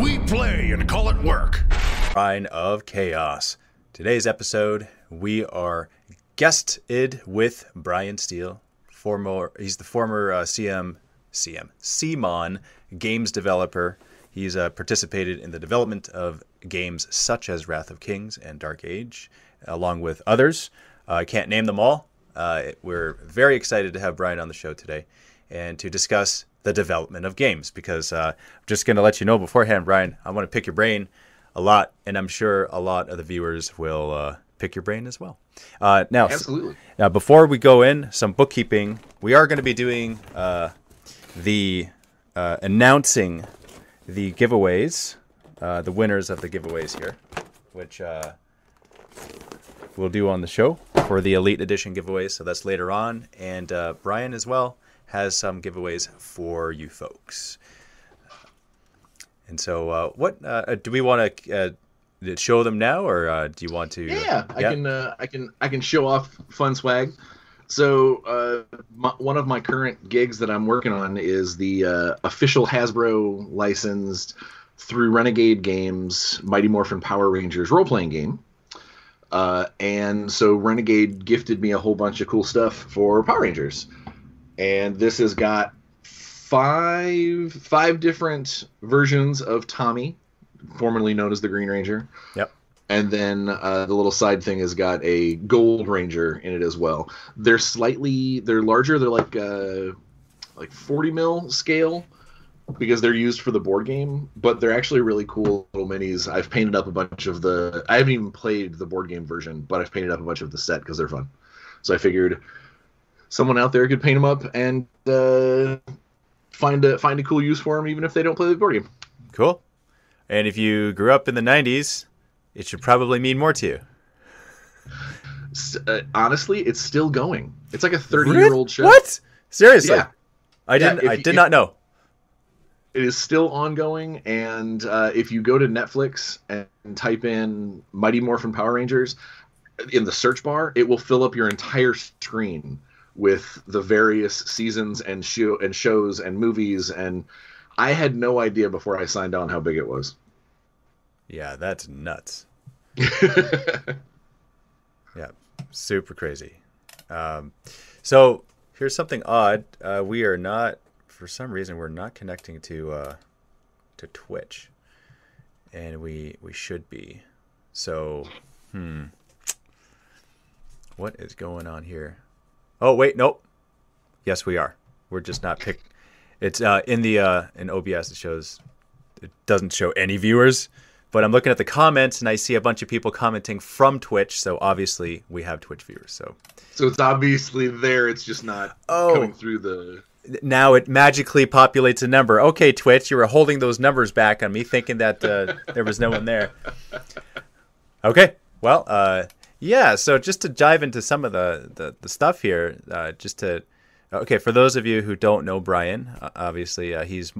We play and call it work. Shrine of Chaos. Today's episode, we are guested with Bryan Steele. Former, he's the former uh, CM, CM, CMON games developer. He's uh, participated in the development of games such as Wrath of Kings and Dark Age, along with others. Uh, I can't name them all. Uh, we're very excited to have Bryan on the show today and to discuss the development of games because uh, I'm just going to let you know beforehand, Bryan, I want to pick your brain a lot, and I'm sure a lot of the viewers will uh, pick your brain as well. Uh, now, Absolutely. now, before we go in, some bookkeeping. We are going to be doing uh, the uh, announcing the giveaways, uh, the winners of the giveaways here, which uh, we'll do on the show for the Elite Edition giveaways. So that's later on, and uh, Bryan as well has some giveaways for you folks. And so, uh, what uh, do we want to uh, show them now, or uh, do you want to? Yeah, I can uh, I can I can show off fun swag. So uh, my, one of my current gigs that I'm working on is the uh, official Hasbro licensed through Renegade Games Mighty Morphin Power Rangers role playing game. Uh, and so Renegade gifted me a whole bunch of cool stuff for Power Rangers, and this has got five five different versions of Tommy, formerly known as the Green Ranger. Yep. And then uh, the little side thing has got a Gold Ranger in it as well. They're slightly they're larger. They're like uh, like 40 mil scale because they're used for the board game, but they're actually really cool little minis. I've painted up a bunch of the. I haven't even played the board game version, but I've painted up a bunch of the set because they're fun. So I figured someone out there could paint them up and uh, find a find a cool use for them, even if they don't play the board game. Cool. And if you grew up in the '90s, it should probably mean more to you. Uh, honestly, it's still going. It's like a 30 year old show. What? Seriously? Yeah. I didn't. if I you- did not know. It is still ongoing, and uh, if you go to Netflix and type in Mighty Morphin Power Rangers in the search bar, it will fill up your entire screen with the various seasons and show and shows and movies. And I had no idea before I signed on how big it was. Yeah, that's nuts. Yeah, super crazy. Um, so here's something odd. Uh, we are not, for some reason, we're not connecting to uh, to Twitch, and we we should be. So, hmm, what is going on here? Oh wait, nope. Yes, we are. We're just not picked. It's uh, in the uh, in OBS. It shows. It doesn't show any viewers. But I'm looking at the comments and I see a bunch of people commenting from Twitch, so obviously we have Twitch viewers. So so it's obviously there. It's just not Oh. coming through the. now it magically populates a number. Okay, Twitch, you were holding those numbers back on me, thinking that uh, there was no one there. Okay, well, uh, yeah. So just to dive into some of the the, the stuff here, uh, just to okay, for those of you who don't know Bryan, obviously uh, he's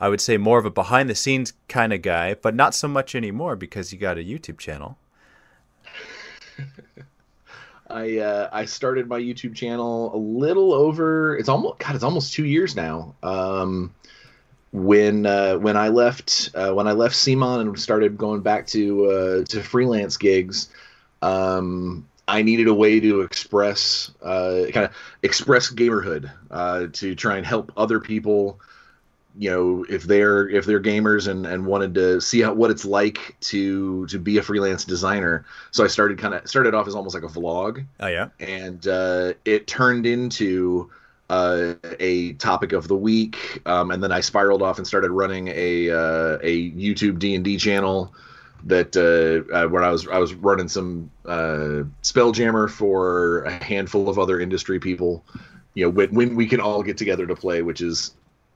I would say more of a behind the scenes kind of guy, but not so much anymore because you got a YouTube channel. I uh, I started my YouTube channel a little over. It's almost God. It's almost two years now. Um, when uh, when I left uh, when I left CMON and started going back to uh, to freelance gigs, um, I needed a way to express uh, kind of express gamerhood uh, to try and help other people. You know, if they're if they're gamers and, and wanted to see how, what it's like to to be a freelance designer, so I started kind of started off as almost like a vlog, Oh yeah, and uh, it turned into uh, a topic of the week, um, and then I spiraled off and started running a uh, a YouTube D and D channel that uh, uh, where I was I was running some uh, Spelljammer for a handful of other industry people. You know, when, when we can all get together to play, which is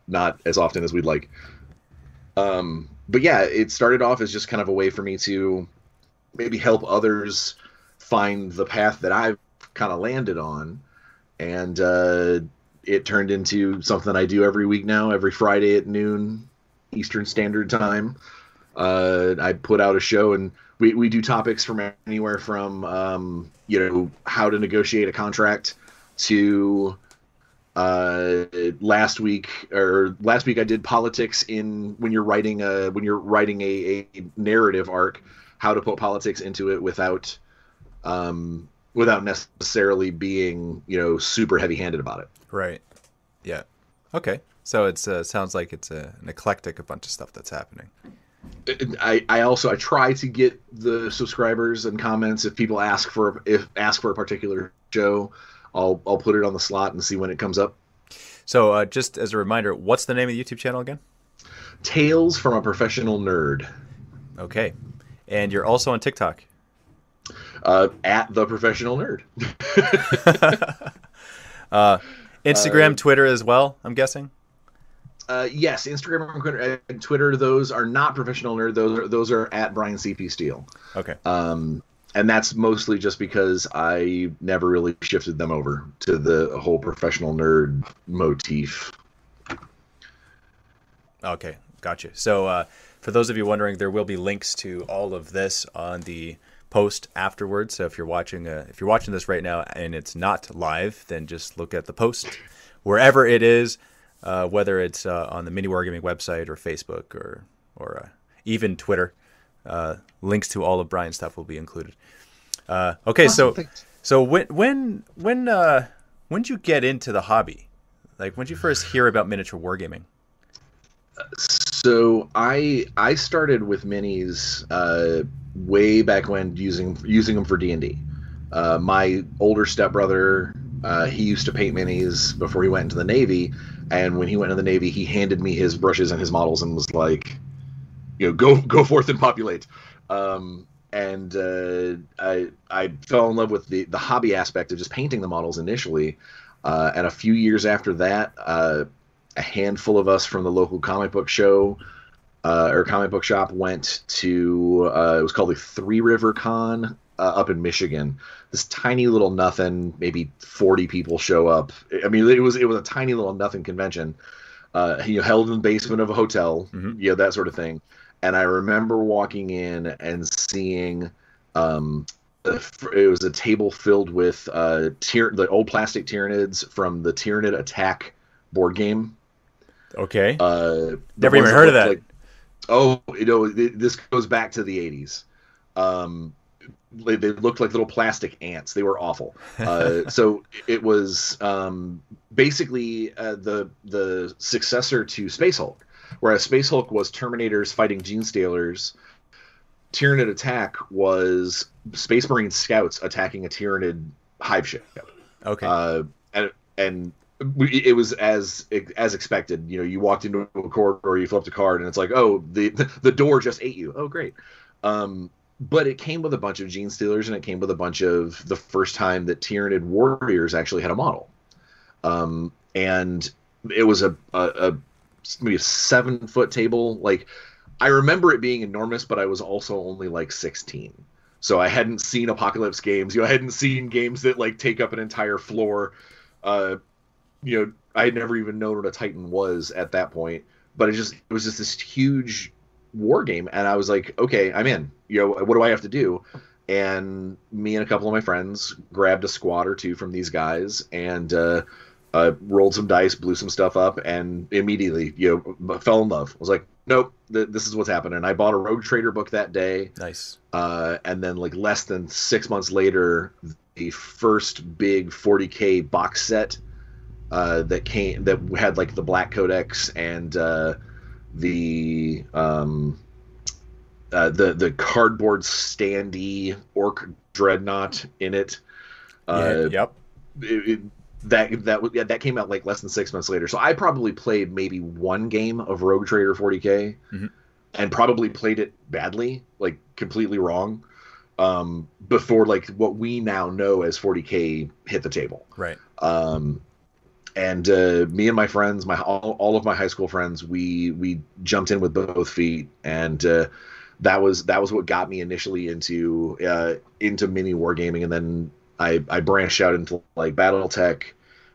not as often as we'd like. Um, but yeah, it started off as just kind of a way for me to maybe help others find the path that I've kind of landed on, and uh, it turned into something I do every week now, every Friday at noon Eastern Standard Time. Uh, I put out a show, and we, we do topics from anywhere from um, you know how to negotiate a contract to Uh, last week or last week I did politics in when you're writing a when you're writing a, a narrative arc, how to put politics into it without um, without necessarily being you know super heavy handed about it. Right. Yeah. Okay. So it uh, sounds like it's a, an eclectic a bunch of stuff that's happening. I, I also I try to get the subscribers and comments if people ask for if ask for a particular show, I'll I'll put it on the slot and see when it comes up. So uh, just as a reminder, what's the name of the YouTube channel again? Tales from a professional nerd. Okay, and you're also on TikTok. Uh, at the professional nerd. uh, Instagram, Twitter as well. I'm guessing. Uh, yes, Instagram and Twitter. Those are not professional nerd. Those are those are at Bryan CP Steele. Okay. Um, and that's mostly just because I never really shifted them over to the whole professional nerd motif. Okay, gotcha. So, uh, for those of you wondering, there will be links to all of this on the post afterwards. So if you're watching, uh, if you're watching this right now and it's not live, then just look at the post wherever it is, uh, whether it's uh, on the Mini Wargaming website or Facebook or or uh, even Twitter. Uh, links to all of Bryan's stuff will be included. Uh, okay, so so when when when uh, when did you get into the hobby? Like when did you first hear about miniature wargaming? So I I started with minis uh, way back when using using them for D and D. Uh, my older stepbrother uh, he used to paint minis before he went into the Navy, and when he went into the Navy, he handed me his brushes and his models and was like, you know, go go forth and populate. Um, and uh, I I fell in love with the the hobby aspect of just painting the models initially, uh, and a few years after that, uh, a handful of us from the local comic book show uh, or comic book shop went to uh, it was called the Three River Con uh, up in Michigan. This tiny little nothing, maybe forty people show up. I mean, it was it was a tiny little nothing convention. Uh, you know, held in the basement of a hotel, mm-hmm. you know that sort of thing and I remember walking in and seeing um, it was a table filled with uh, tyr- the old plastic Tyranids from the Tyranid Attack board game. Okay. Uh, Never even heard of that. Like, oh, you know, this goes back to the '80s. Um, they, they, looked like little plastic ants. They were awful. Uh, so it was um, basically uh, the the successor to Space Hulk. Whereas Space Hulk was Terminators fighting Genestealers, Tyranid Attack was Space Marine scouts attacking a Tyranid hive ship. Okay. Uh, and and it was as as expected. You know, you walked into a corridor, you flipped a card, and it's like, oh, the the door just ate you. Oh, great. Um, but it came with a bunch of Genestealers and it came with a bunch of the first time that Tyranid warriors actually had a model. Um, and it was a, a, a maybe a seven foot table. Like I remember it being enormous, but I was also only like 16. So I hadn't seen apocalypse games. You know, I hadn't seen games that like take up an entire floor. Uh, you know, I had never even known what a Titan was at that point. But it just it was just this huge war game, and I was like, okay, I'm in. You know, what do I have to do? And me and a couple of my friends grabbed a squad or two from these guys, and uh, uh, rolled some dice, blew some stuff up, and immediately, you know, fell in love. I was like, nope, th- this is what's happening. I bought a Rogue Trader book that day. Nice. Uh, and then, like less than six months later, the first big 40k box set uh, that came that had like the Black Codex and uh, the um, uh, the the cardboard standee orc dreadnought in it. yeah, uh, yep. It, it, that that yeah, that came out like less than six months later. So I probably played maybe one game of Rogue Trader 40k, mm-hmm. and probably played it badly, like completely wrong, um, before like what we now know as 40k hit the table. Right. Um, and uh, me and my friends, my all, all, of my high school friends, we we jumped in with both feet, and uh, that was that was what got me initially into uh, into mini wargaming, and then I I branched out into like BattleTech,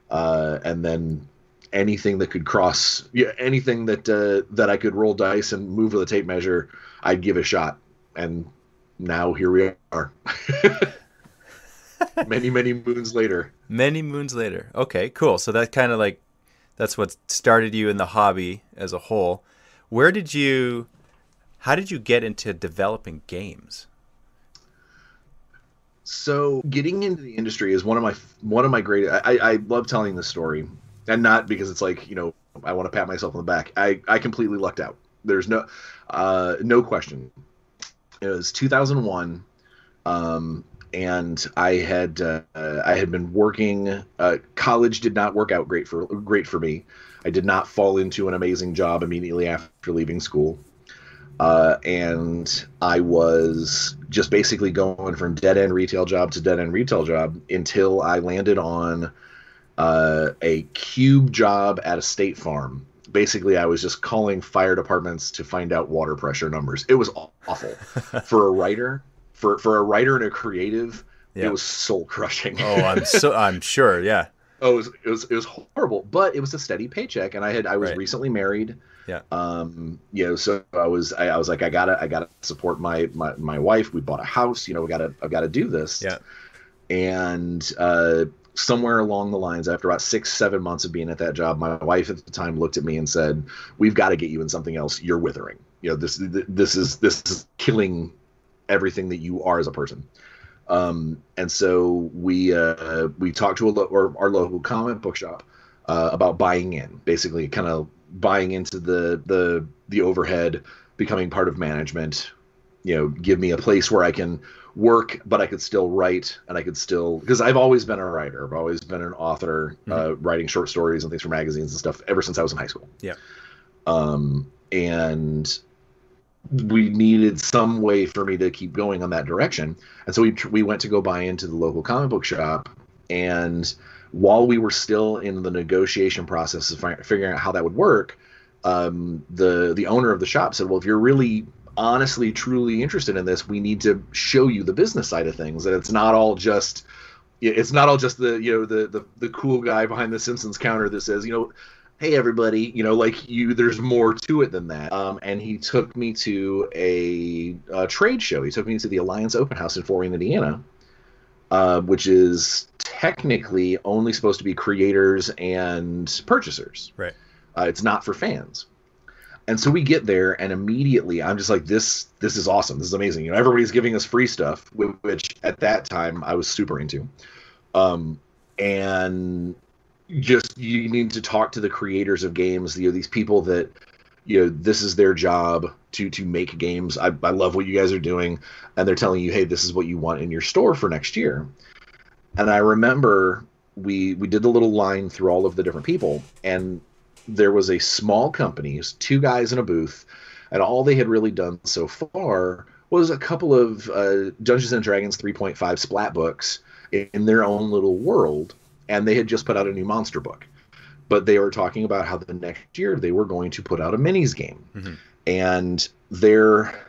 uh, and then anything that could cross, yeah, anything that uh, that I could roll dice and move with a tape measure, I'd give a shot. And now here we are, many many moons later. Many moons later. Okay, cool. So that kind of like that's what started you in the hobby as a whole. Where did you how did you get into developing games? So getting into the industry is one of my one of my great. I, I love telling this story, and not because it's like you know I want to pat myself on the back. I I completely lucked out. There's no uh, no question. It was 2001, um, and I had uh, I had been working. Uh, college did not work out great for great for me. I did not fall into an amazing job immediately after leaving school. Uh, and I was just basically going from dead end retail job to dead end retail job until I landed on uh, a cube job at a state farm. Basically, I was just calling fire departments to find out water pressure numbers. It was awful for a writer, for for a writer and a creative. Yeah. It was soul crushing. oh, I'm so I'm sure. Yeah. Oh, it was, it was it was horrible, but it was a steady paycheck, and I had I was right. recently married. Yeah. Um, you know, so I was I, I, was like, I gotta I gotta support my my my wife. We bought a house. You know, we gotta I gotta do this. Yeah. And uh, somewhere along the lines, after about six seven months of being at that job, my wife at the time looked at me and said, "We've got to get you in something else. You're withering. You know, this this is this is killing everything that you are as a person." Um, and so we uh, we talked to a lo- or our local comic book shop uh, about buying in, basically, kind of buying into the the the overhead, becoming part of management. You know, give me a place where I can work, but I could still write, and I could still because I've always been a writer. I've always been an author, mm-hmm. uh, writing short stories and things for magazines and stuff ever since I was in high school. Yeah. Um, and we needed some way for me to keep going on that direction, and so we we went to go buy into the local comic book shop, and while we were still in the negotiation process of figuring out how that would work, um, the the owner of the shop said, "Well, if you're really honestly, truly interested in this, we need to show you the business side of things. That it's not all just it's not all just the you know the the, the cool guy behind the Simpsons counter that says you know." Hey everybody, you know, like you, there's more to it than that. Um, and he took me to a, a trade show. He took me to the Alliance Open House in Fort Wayne, Indiana, uh, which is technically only supposed to be creators and purchasers. Right. Uh, it's not for fans. And so we get there, and immediately I'm just like, this this is awesome. This is amazing. You know, everybody's giving us free stuff, which at that time I was super into. Um, and just you need to talk to the creators of games. You know, these people that you know this is their job to to make games. I, I love what you guys are doing, and they're telling you, hey, this is what you want in your store for next year. And I remember we we did a little line through all of the different people, and there was a small company, two guys in a booth, and all they had really done so far was a couple of uh, Dungeons and Dragons 3.5 splat books in their own little world, and they had just put out a new monster book. But they were talking about how the next year they were going to put out a minis game, mm-hmm. and they're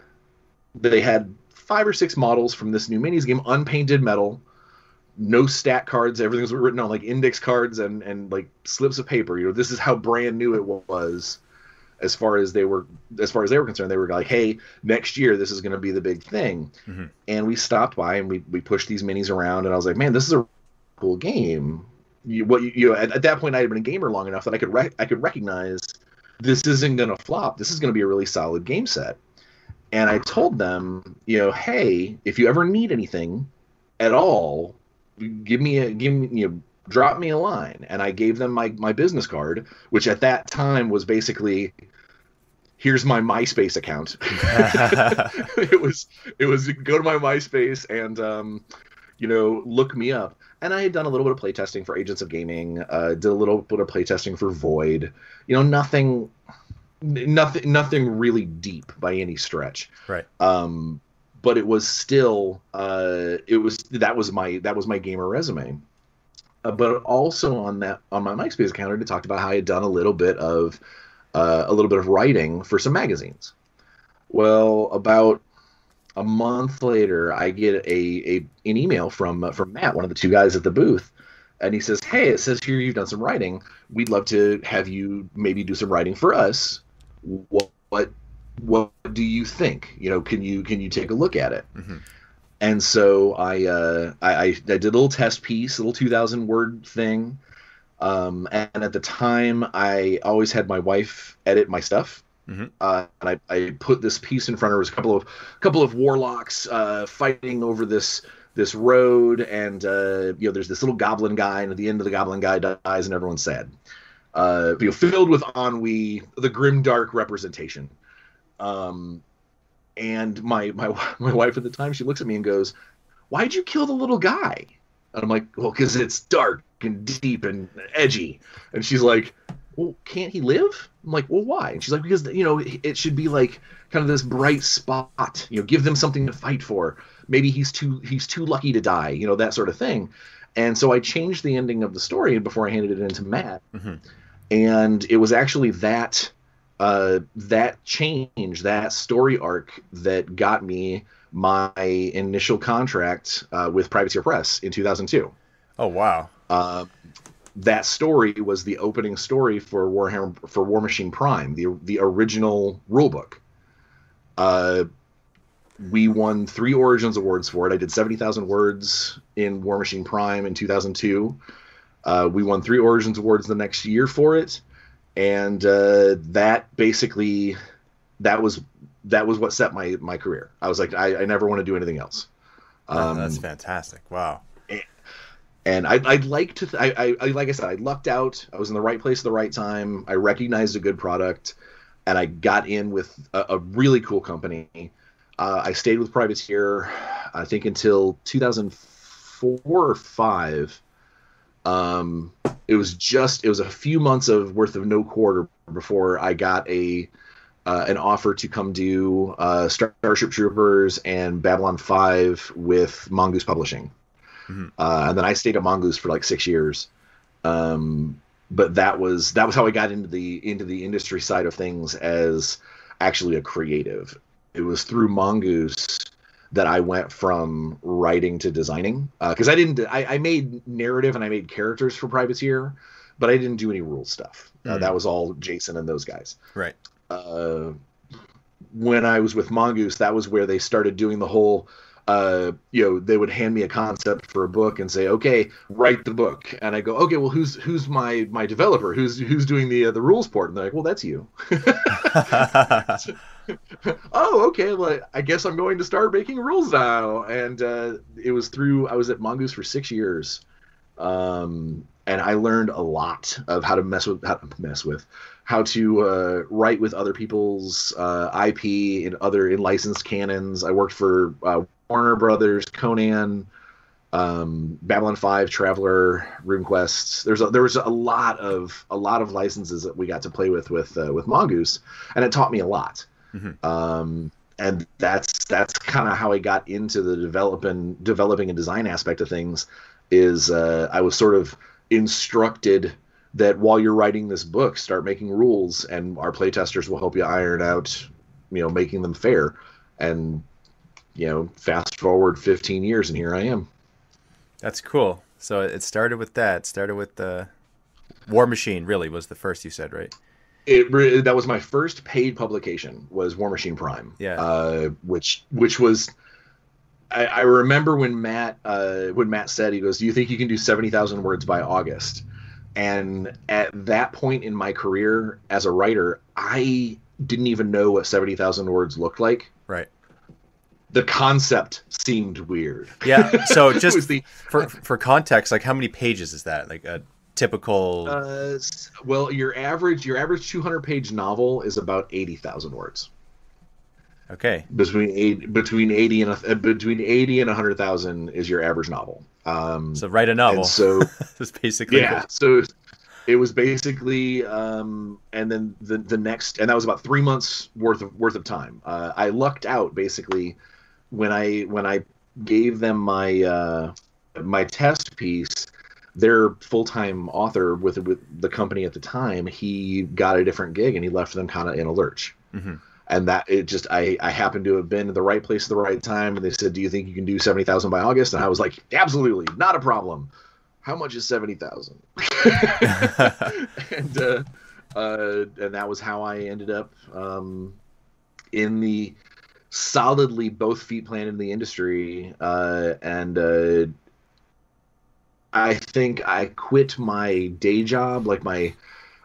they had five or six models from this new minis game, unpainted metal, no stat cards. Everything was written on like index cards and and like slips of paper. You know, this is how brand new it was as far as they were as far as they were concerned. They were like, hey, next year this is going to be the big thing. Mm-hmm. And we stopped by and we we pushed these minis around, and I was like, man, this is a cool game. You, what you, you know, at, at, that point, I had been a gamer long enough that I could rec- I could recognize this isn't going to flop. This is going to be a really solid game set. And I told them, you know, hey, if you ever need anything at all, give me a give me you know, drop me a line and i gave them my my business card which at that time was basically here's my myspace account it was it was go to my myspace and um, you know look me up and i had done a little bit of playtesting for agents of gaming uh, did a little bit of playtesting for void you know nothing nothing nothing really deep by any stretch right um but it was still uh, it was that was my that was my gamer resume. Uh, but also on that on my MySpace account, I talked about how I had done a little bit of uh, a little bit of writing for some magazines. Well, about a month later, I get a, a an email from uh, from Matt, one of the two guys at the booth, and he says, "Hey, it says here you've done some writing. We'd love to have you maybe do some writing for us. What, what what do you think? You know, can you can you take a look at it? Mm-hmm. and so I, uh, I I I did a little test piece, a little two thousand word thing. Um, and at the time, I always had my wife edit my stuff. Mhm. Uh, and I, I put this piece in front of was a couple of couple of warlocks uh, fighting over this this road, and uh, you know, there's this little goblin guy, and at the end of the goblin guy dies, and everyone's sad. Uh, you know, filled with ennui, the grim dark representation. Um, and my my my wife at the time, she looks at me and goes, "Why'd you kill the little guy?" And I'm like, "Well, because it's dark and deep and edgy." And she's like, "Well, can't he live?" I'm like, "Well, why?" And she's like, "Because you know, it should be like kind of this bright spot. You know, give them something to fight for. Maybe he's too he's too lucky to die. You know, that sort of thing." And so I changed the ending of the story before I handed it in to Matt. Mhm. And it was actually that uh, that change, that story arc, that got me my initial contract uh, with Privateer Press in 2002. Oh wow. Uh, that story was the opening story for Warhammer for Warmachine Prime, the the original rulebook. Uh, we won three Origins awards for it. I did seventy thousand words in Warmachine Prime in two thousand two. Uh, we won three Origins awards the next year for it, and uh, that basically that was that was what set my my career. I was like, I, I never want to do anything else. Oh, Um, that's fantastic. Wow. And I, I'd like to. Th- I, I, I, like I said, I lucked out. I was in the right place at the right time. I recognized a good product, and I got in with a, a really cool company. Uh, I stayed with Privateer, I think until 2004 or five. Um, it was just it was a few months of worth of no quarter before I got a uh, an offer to come do uh, Starship Troopers and Babylon Five with Mongoose Publishing. Uh, and then I stayed at Mongoose for like six years. Um, but that was that was how I got into the into the industry side of things as actually a creative. It was through Mongoose that I went from writing to designing because I didn't I, I made narrative and I made characters for Privateer, but I didn't do any rule stuff. Uh, Mm. that was all Jason and those guys Right. uh, when I was with Mongoose, that was where they started doing the whole. Uh, you know, they would hand me a concept for a book and say, "Okay, write the book." And I go, "Okay, well, who's who's my my developer? Who's who's doing the uh, the rules port?" And they're like, "Well, that's you." oh, okay. Well, I guess I'm going to start making rules now. And uh, it was through I was at Mongoose for six years, um, and I learned a lot of how to mess with how to mess with how to uh, write with other people's uh, IP in other in licensed canons. I worked for uh, Warner Brothers, Conan, um, Babylon Five, Traveller, RuneQuest. There's a, there was a lot of a lot of licenses that we got to play with with uh, with Mongoose, and it taught me a lot. Mhm. Um, and that's that's kind of how I got into the developing developing and design aspect of things. Is uh, I was sort of instructed that while you're writing this book, start making rules, and our playtesters will help you iron out, you know, making them fair. And you know, fast forward 15 years, and here I am. That's cool. So it started with that. It started with the Warmachine. Really was the first you said, right? It that was my first paid publication was Warmachine Prime. Yeah. Uh, which which was. I, I remember when Matt uh, when Matt said he goes, "Do you think you can do seventy thousand words by August?" And at that point in my career as a writer, I didn't even know what seventy thousand words looked like. Right. The concept seemed weird. Yeah. So just the for for context, like how many pages is that? Like a typical. uh, well, your average your average two hundred page novel is about eighty thousand words. okay. between eight, between eighty and a, uh, between eighty and hundred thousand is your average novel. Um, So write a novel. so That's basically. yeah, so it was basically, um, and then the the next, and that was about three months worth of worth of time. Uh, I lucked out basically when I when I gave them my uh, my test piece. Their full time author with with the company at the time, he got a different gig and he left them kind of in a lurch Mhm. and that it just I I happened to have been in the right place at the right time, and they said, "Do you think you can do seventy thousand by August?" And I was like, "Absolutely, not a problem." How much is seventy thousand? and uh, uh, and that was how I ended up um, in the solidly both feet planted in the industry, uh, and uh, I think I quit my day job, like my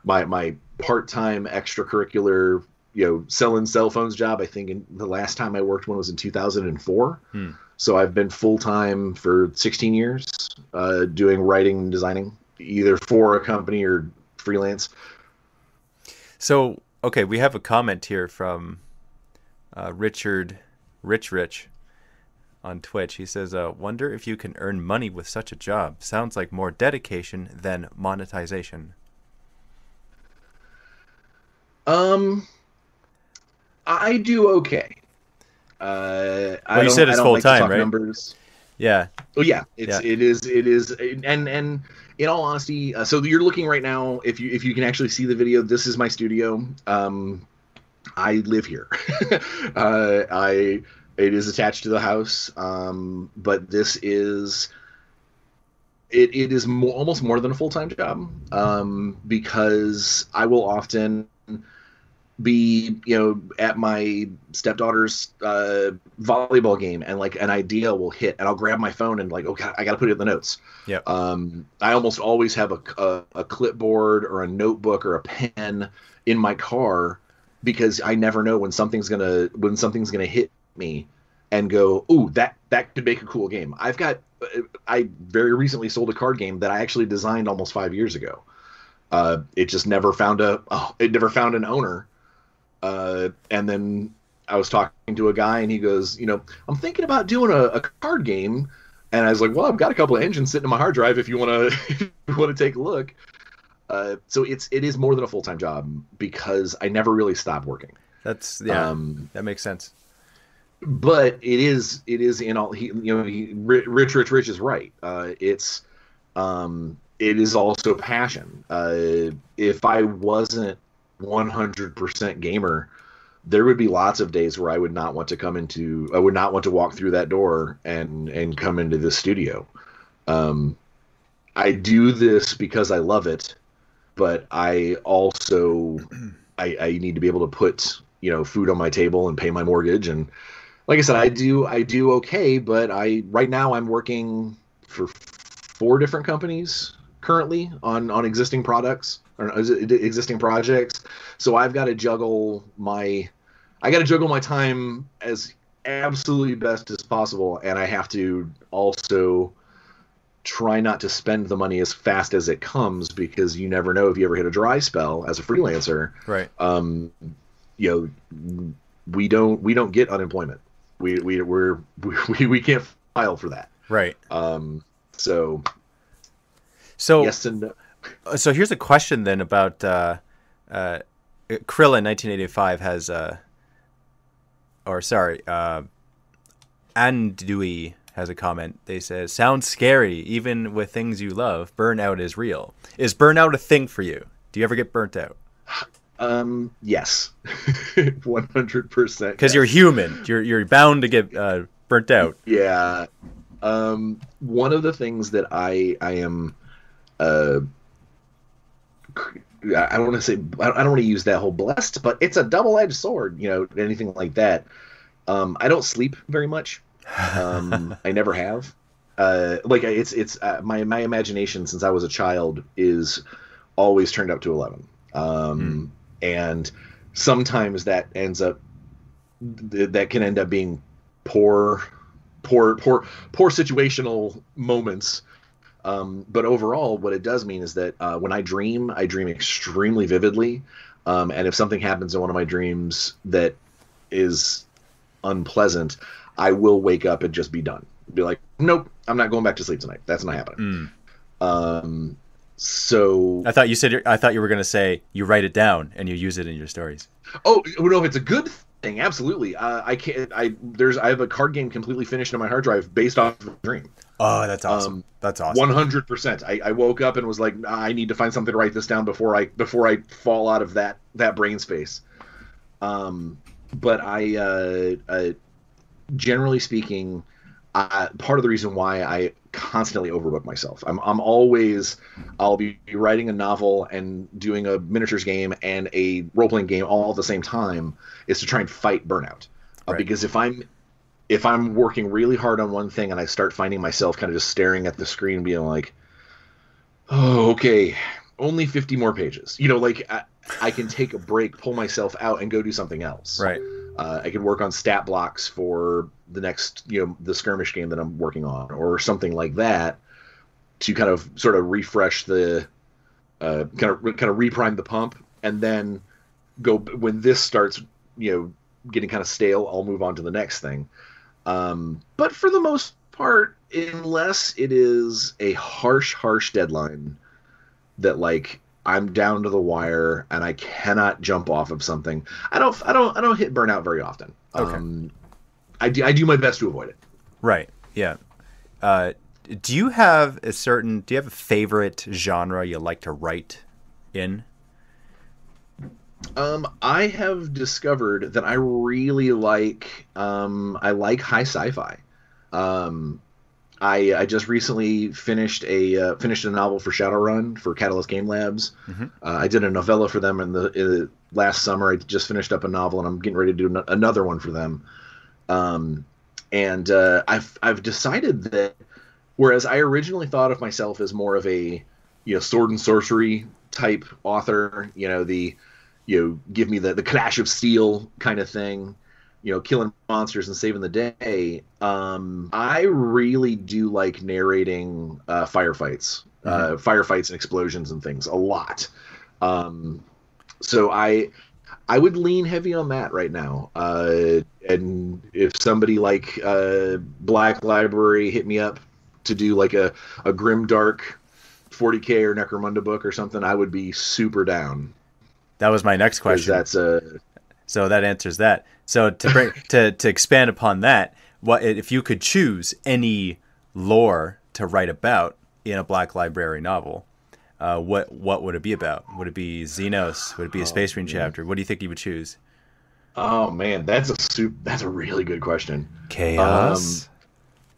my my part time extracurricular, you know, selling cell phones job. I think in, the last time I worked one was in 2004. Hmm. So I've been full time for 16 years, uh, doing writing and designing, either for a company or freelance. So, okay, we have a comment here from uh, Richard Rich Rich on Twitch. He says, uh, "Wonder if you can earn money with such a job. Sounds like more dedication than monetization." Um, I do okay. Uh, I you said it's don't like full-time, right? Numbers. Yeah, Oh yeah, it's Yeah. it is it is and and in all honesty, uh, so you're looking right now. If you if you can actually see the video, this is my studio. Um, I live here. uh, I it is attached to the house. Um, but this is it, it is more, almost more than a full time job um, because I will often be you know at my stepdaughter's uh, volleyball game and like an idea will hit and I'll grab my phone and like okay I got to put it in the notes. Yeah. Um, I almost always have a, a a clipboard or a notebook or a pen in my car because I never know when something's gonna when something's gonna hit me and go ooh that that could make a cool game. I've got I very recently sold a card game that I actually designed almost five years ago. Uh, it just never found a oh, it never found an owner. Uh, and then I was talking to a guy, and he goes, you know, I'm thinking about doing a, a card game. And I was like, well, I've got a couple of engines sitting in my hard drive if you want to want to take a look. Uh, so it's it is more than a full time job because I never really stopped working. that's yeah, Um, that makes sense. but it is it is in all he you know he, rich rich rich is right uh it's um it is also passion uh if i wasn't 100% gamer there would be lots of days where i would not want to come into i would not want to walk through that door and and come into this studio um i do this because i love it but i also i i need to be able to put you know food on my table and pay my mortgage and like I said, I do I do okay, but I right now I'm working for four different companies currently on on existing products or existing projects. So I've got to juggle my I got to juggle my time as absolutely best as possible, and I have to also try not to spend the money as fast as it comes because you never know if you ever hit a dry spell as a freelancer. Right. Um, you know, we don't we don't get unemployment. We we we're we, we can't file for that. Right. Um, so So yes and no. So here's a question then about uh, uh, Krillin 1985 has uh, or sorry, uh, Andui has a comment. They say sounds scary even with things you love. Burnout is real. Is burnout a thing for you? Do you ever get burnt out? Um, yes, one hundred percent. Because you're human. You're you're bound to get uh, burnt out. Yeah. Um, one of the things that I I am uh I don't want to say I don't want to use that whole blessed, but it's a double-edged sword, you know, anything like that. Um, I don't sleep very much. Um, I never have. Uh, like it's it's uh, my my imagination since I was a child is always turned up to eleven, um, and sometimes that ends up th- that can end up being poor poor poor poor situational moments. Um, but overall what it does mean is that uh, when i dream i dream extremely vividly. Um, and if something happens in one of my dreams that is unpleasant i will wake up and just be done be like nope i'm not going back to sleep tonight that's not happening um, so I thought you said I thought you were gonna say you write it down and you use it in your stories. Oh no, if it's a good thing, absolutely. Uh, I can't. I there's I have a card game completely finished on my hard drive based off of a dream. Oh, that's awesome. Um, that's awesome. One hundred percent. I I woke up and was like, "Nah, I need to find something to write this down before I before I fall out of that that brain space. Um, but I uh, uh generally speaking, uh, part of the reason why I constantly overbook myself. I'm I'm always I'll be writing a novel and doing a miniatures game and a role playing game all at the same time is to try and fight burnout. uh, because if I'm if I'm working really hard on one thing and I start finding myself kind of just staring at the screen, being like, "Oh, okay, only 50 more pages," you know, like I, I can take a break, pull myself out, and go do something else. Right. Uh, I can work on stat blocks for the next, you know, the skirmish game that I'm working on, or something like that, to kind of sort of refresh the, uh, kind of kind of reprime the pump, and then go when this starts, you know, getting kind of stale. I'll move on to the next thing. Um, but for the most part, unless it is a harsh, harsh deadline that like I'm down to the wire and I cannot jump off of something. I don't I don't I don't hit burnout very often. Okay. Um, I do I do my best to avoid it. Right. Yeah. Uh, do you have a certain? Do you have a favorite genre you like to write in? Um, I have discovered that I really like um, I like high sci-fi. Um, I I just recently finished a uh, finished a novel for Shadowrun for Catalyst Game Labs. Mm-hmm. Uh, I did a novella for them in the, in last summer. I just finished up a novel and I'm getting ready to do an- another one for them. Um, and uh, I've I've decided that whereas I originally thought of myself as more of a you know sword and sorcery type author, you know the you know give me the the clash of steel kind of thing you know killing monsters and saving the day um i really do like narrating uh firefights uh firefights and explosions and things a lot um so i i would lean heavy on that right now uh and if somebody like uh black library hit me up to do like a a grim dark 40k or necromunda book or something i would be super down That was my next question. that's a So that answers that. So to bring to to expand upon that, what if you could choose any lore to write about in a Black Library novel? Uh, what what would it be about? Would it be Xenos? Would it be a Space Marine chapter? What do you think you would choose? Oh man, that's a soup. That's a really good question. Chaos.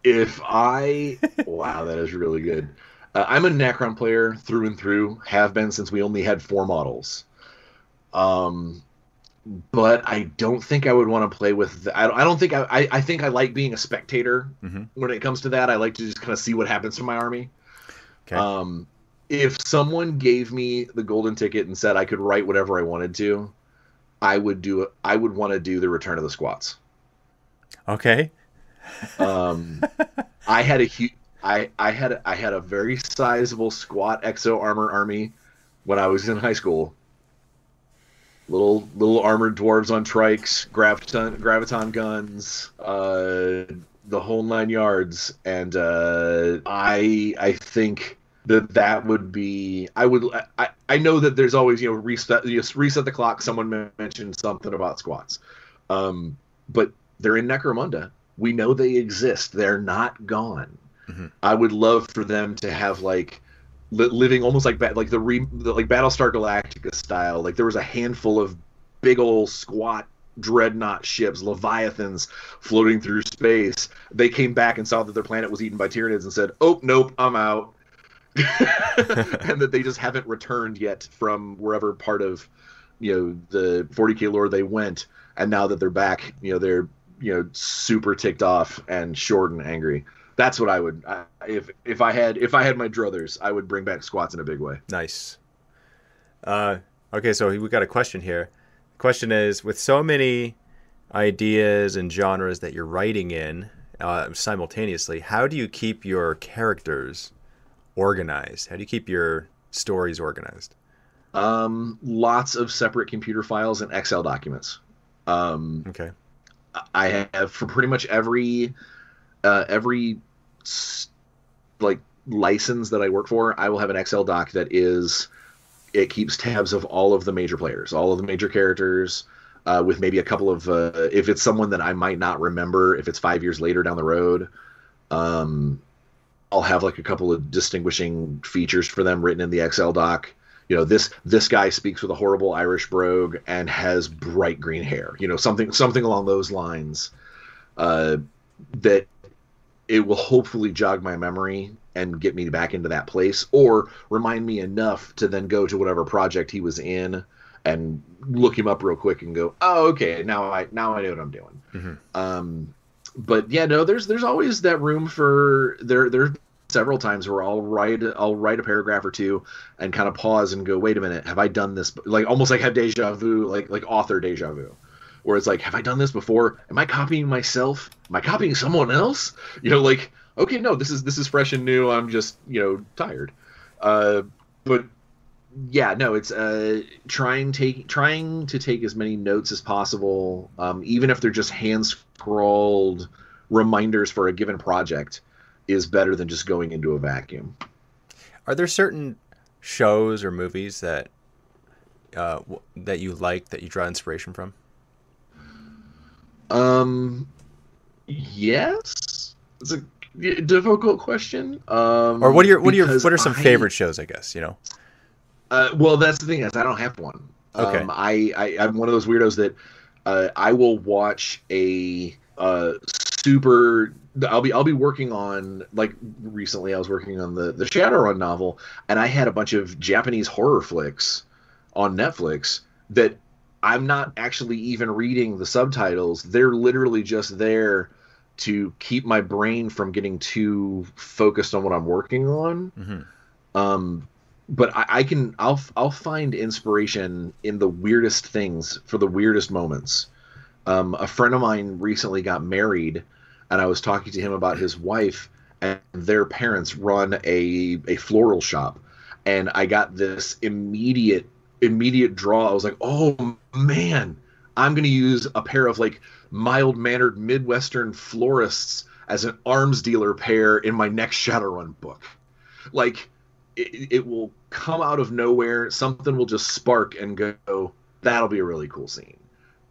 If I, wow, that is really good. Uh, I'm a Necron player through and through. Have been since we only had four models. Um, but I don't think I would want to play with. The, I, don't, I don't think I, I. I think I like being a spectator Mhm. when it comes to that. I like to just kind of see what happens to my army. okay. Um, if someone gave me the golden ticket and said I could write whatever I wanted to, I would do. I would want to do the Return of the Squats. okay. Um, I had a huge. I, I had I had a very sizable squat exo armor army when I was in high school. Little little armored dwarves on trikes, graviton graviton guns, uh, the whole nine yards, and uh, I I think that that would be I would I, I know that there's always you know reset you know, reset the clock. Someone mentioned something about squats, um, but they're in Necromunda. We know they exist. They're not gone. Mhm. I would love for them to have like li- living almost like like the, re- like Battlestar Galactica style. Like there was a handful of big old squat dreadnought ships, leviathans floating through space. They came back and saw that their planet was eaten by Tyranids and said, "Oh nope, I'm out." and that they just haven't returned yet from wherever part of you know the 40k lore they went and now that they're back you know they're you know super ticked off and short and angry that's what i would I, if if i had if i had my druthers i would bring back squats in a big way Nice. Uh, okay, so we got a question here. The question is with so many ideas and genres that you're writing in uh, simultaneously, how do you keep your characters organized? How do you keep your stories organized? um lots of separate computer files and excel documents um Okay. I have for pretty much every uh, every like license that I work for, I will have an Excel doc that is it keeps tabs of all of the major players, all of the major characters, uh, with maybe a couple of uh, if it's someone that I might not remember if it's five years later down the road. Um, I'll have like a couple of distinguishing features for them written in the Excel doc. You know, this this guy speaks with a horrible Irish brogue and has bright green hair. You know, something something along those lines. Uh, that it will hopefully jog my memory and get me back into that place, or remind me enough to then go to whatever project he was in and look him up real quick and go, oh, okay, now I now I know what I'm doing. Mm-hmm. Um, but yeah, no, there's there's always that room for there there several times where I'll write I'll write a paragraph or two and kind of pause and go, wait a minute, have I done this? Like almost like have deja vu, like like author deja vu, where it's like, have I done this before? Am I copying myself? Am I copying someone else? You know, like okay, no, this is this is fresh and new. I'm just you know tired. Uh, but yeah, no, it's uh, trying take trying to take as many notes as possible, um, even if they're just hand scrawled reminders for a given project, is better than just going into a vacuum. Are there certain shows or movies that uh, that you like that you draw inspiration from? Um, yes, it's a difficult question. Um, or what are your what are your what are some I, favorite shows? I guess you know. Uh, well, that's the thing is I don't have one. Okay. Um, I, I I'm one of those weirdos that uh, I will watch a uh, super. I'll be I'll be working on like recently I was working on the the Shadowrun novel and I had a bunch of Japanese horror flicks on Netflix that I'm not actually even reading the subtitles. They're literally just there to keep my brain from getting too focused on what I'm working on. Mm-hmm. Um, but I, I, can I'll I'll find inspiration in the weirdest things for the weirdest moments. Um, a friend of mine recently got married, and I was talking to him about his wife and their parents run a a floral shop, and I got this immediate immediate draw. I was like, oh man, I'm gonna use a pair of like mild mannered Midwestern florists as an arms dealer pair in my next Shadowrun book. Like it, it, will come out of nowhere. Something will just spark and go, that'll be a really cool scene.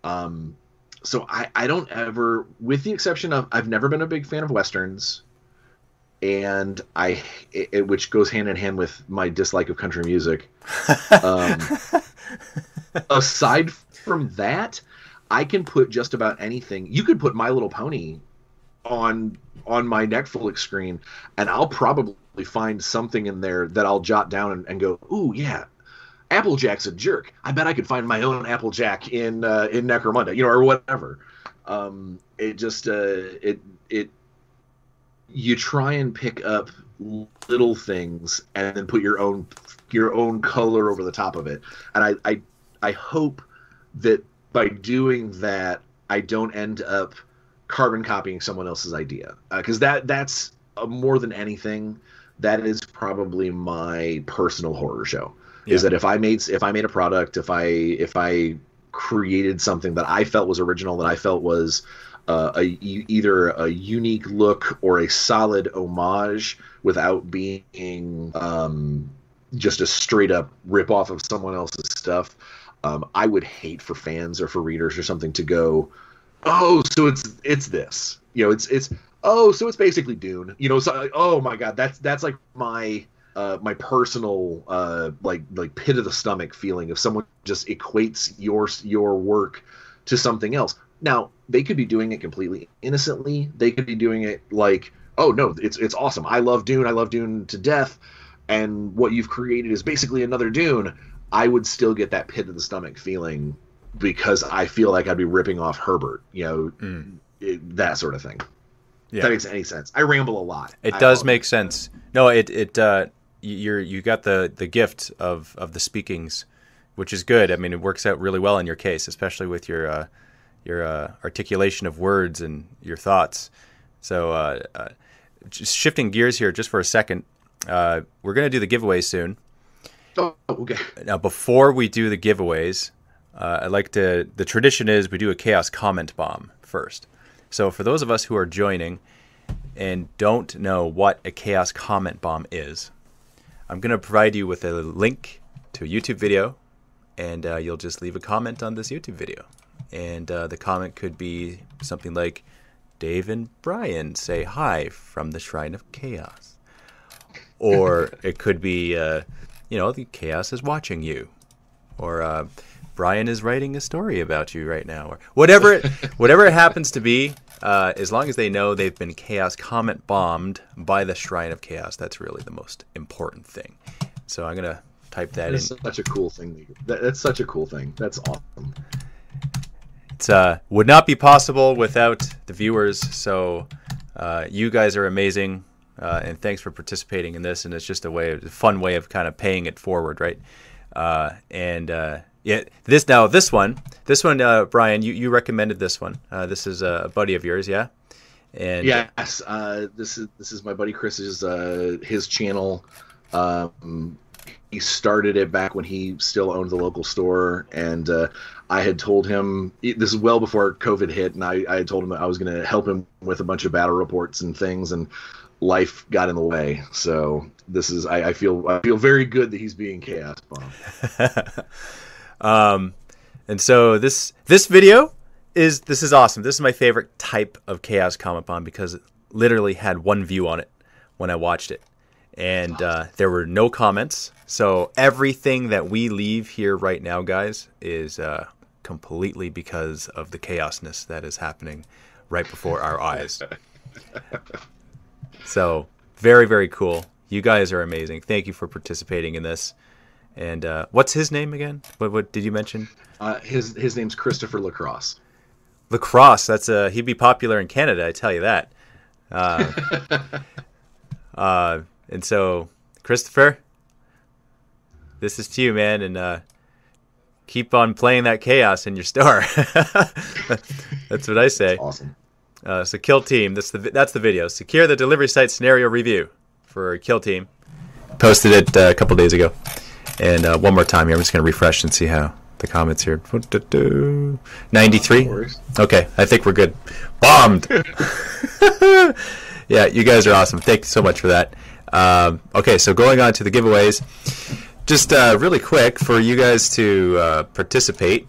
Um, so I, I don't ever, with the exception of, I've never been a big fan of Westerns. And I, it, which goes hand in hand with my dislike of country music. Um, aside from that, I can put just about anything. You could put My Little Pony on on my Netflix screen, and I'll probably find something in there that I'll jot down and, and go, "Ooh, yeah, Applejack's a jerk. I bet I could find my own Applejack in uh, in Necromunda, you know, or whatever." Um, it just uh, it it you try and pick up little things and then put your own your own color over the top of it, and I I I hope that by doing that, I don't end up carbon copying someone else's idea. Because uh, that that's uh, more than anything that is probably my personal horror show. Yeah. is that if i made if i made a product if i if i created something that i felt was original that i felt was uh, a either a unique look or a solid homage without being um, just a straight up rip off of someone else's stuff um, i would hate for fans or for readers or something to go oh, so it's it's this. You know, it's it's oh, so it's basically Dune. You know, so oh my god, that's that's like my uh, my personal uh, like like pit of the stomach feeling if someone just equates your your work to something else. Now they could be doing it completely innocently. They could be doing it like, oh no, it's it's awesome. I love Dune. I love Dune to death. And what you've created is basically another Dune. I would still get that pit in the stomach feeling because I feel like I'd be ripping off Herbert, you know, mm. it, that sort of thing. Yeah. If that makes any sense. I ramble a lot. It I does make sense. No, it it uh, you're you got the the gift of of the speakings, which is good. I mean, it works out really well in your case, especially with your uh, your uh, articulation of words and your thoughts. So, uh, uh, just shifting gears here just for a second, uh, we're going to do the giveaway soon. Oh, okay. Now, before we do the giveaways, uh, I like to. The tradition is we do a chaos comment bomb first. So for those of us who are joining and don't know what a chaos comment bomb is, I'm going to provide you with a link to a YouTube video, and uh, you'll just leave a comment on this YouTube video. And uh, the comment could be something like, "Dave and Bryan say hi from the Shrine of Chaos," or it could be, uh, you know, the chaos is watching you, or uh, Bryan is writing a story about you right now, or whatever it, whatever it happens to be. Uh, as long as they know they've been chaos comment bombed by the Shrine of Chaos, that's really the most important thing. So I'm gonna type that in. That's in. such a cool thing. That, that's such a cool thing. That's awesome. Uh, would not be possible without the viewers. So uh, you guys are amazing, uh, and thanks for participating in this. And it's just a way, a fun way of kind of paying it forward, right? Uh, and uh, yeah, this now this one, this one, uh, Bryan, you, you recommended this one. This is a buddy of yours, yeah? And yes, this is this is my buddy Chris's his channel. Um, he started it back when he still owned the local store, and uh, I had told him this is well before COVID hit, and I, I had told him I was going to help him with a bunch of battle reports and things, and life got in the way. So this is I, I feel I feel very good that he's being chaos bomb. um, and so this this video is this is awesome. This is my favorite type of chaos comic bomb because it literally had one view on it when I watched it, and uh, there were no comments. So everything that we leave here right now, guys, is uh, completely because of the chaosness that is happening right before our eyes. So very very cool. You guys are amazing. Thank you for participating in this. And uh, what's his name again? What, what did you mention? Uh, his his name's Christopher Lacrosse. Lacrosse. That's a he'd be popular in Canada. I tell you that. And so Christopher, this is to you, man, and uh, keep on playing that chaos in your store. that's what I say. Awesome. Uh, so Kill Team. That's the that's the video. Secure the delivery site scenario review for Kill Team. Posted it uh, a couple days ago. And uh, one more time here. I'm just going to refresh and see how the comments here. 93? Okay, I think we're good. Bombed! yeah, you guys are awesome. Thank you so much for that. Um, okay, so going on to the giveaways. Just uh, really quick for you guys to uh, participate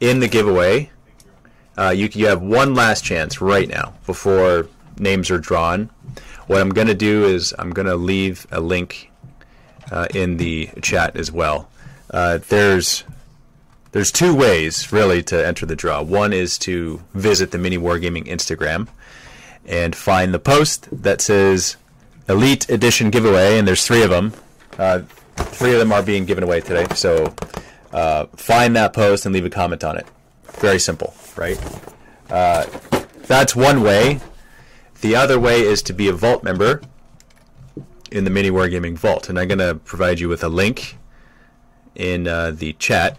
in the giveaway. Uh, you, you have one last chance right now before names are drawn. What I'm going to do is I'm going to leave a link uh, in the chat as well. Uh, there's there's two ways really to enter the draw. One is to visit the Mini Wargaming Instagram and find the post that says Elite Edition giveaway, and there's three of them. Uh, three of them are being given away today, so uh, find that post and leave a comment on it. Very simple, right? Uh, that's one way. The other way is to be a Vault member in the Mini Wargaming Vault, and I'm going to provide you with a link in uh, the chat,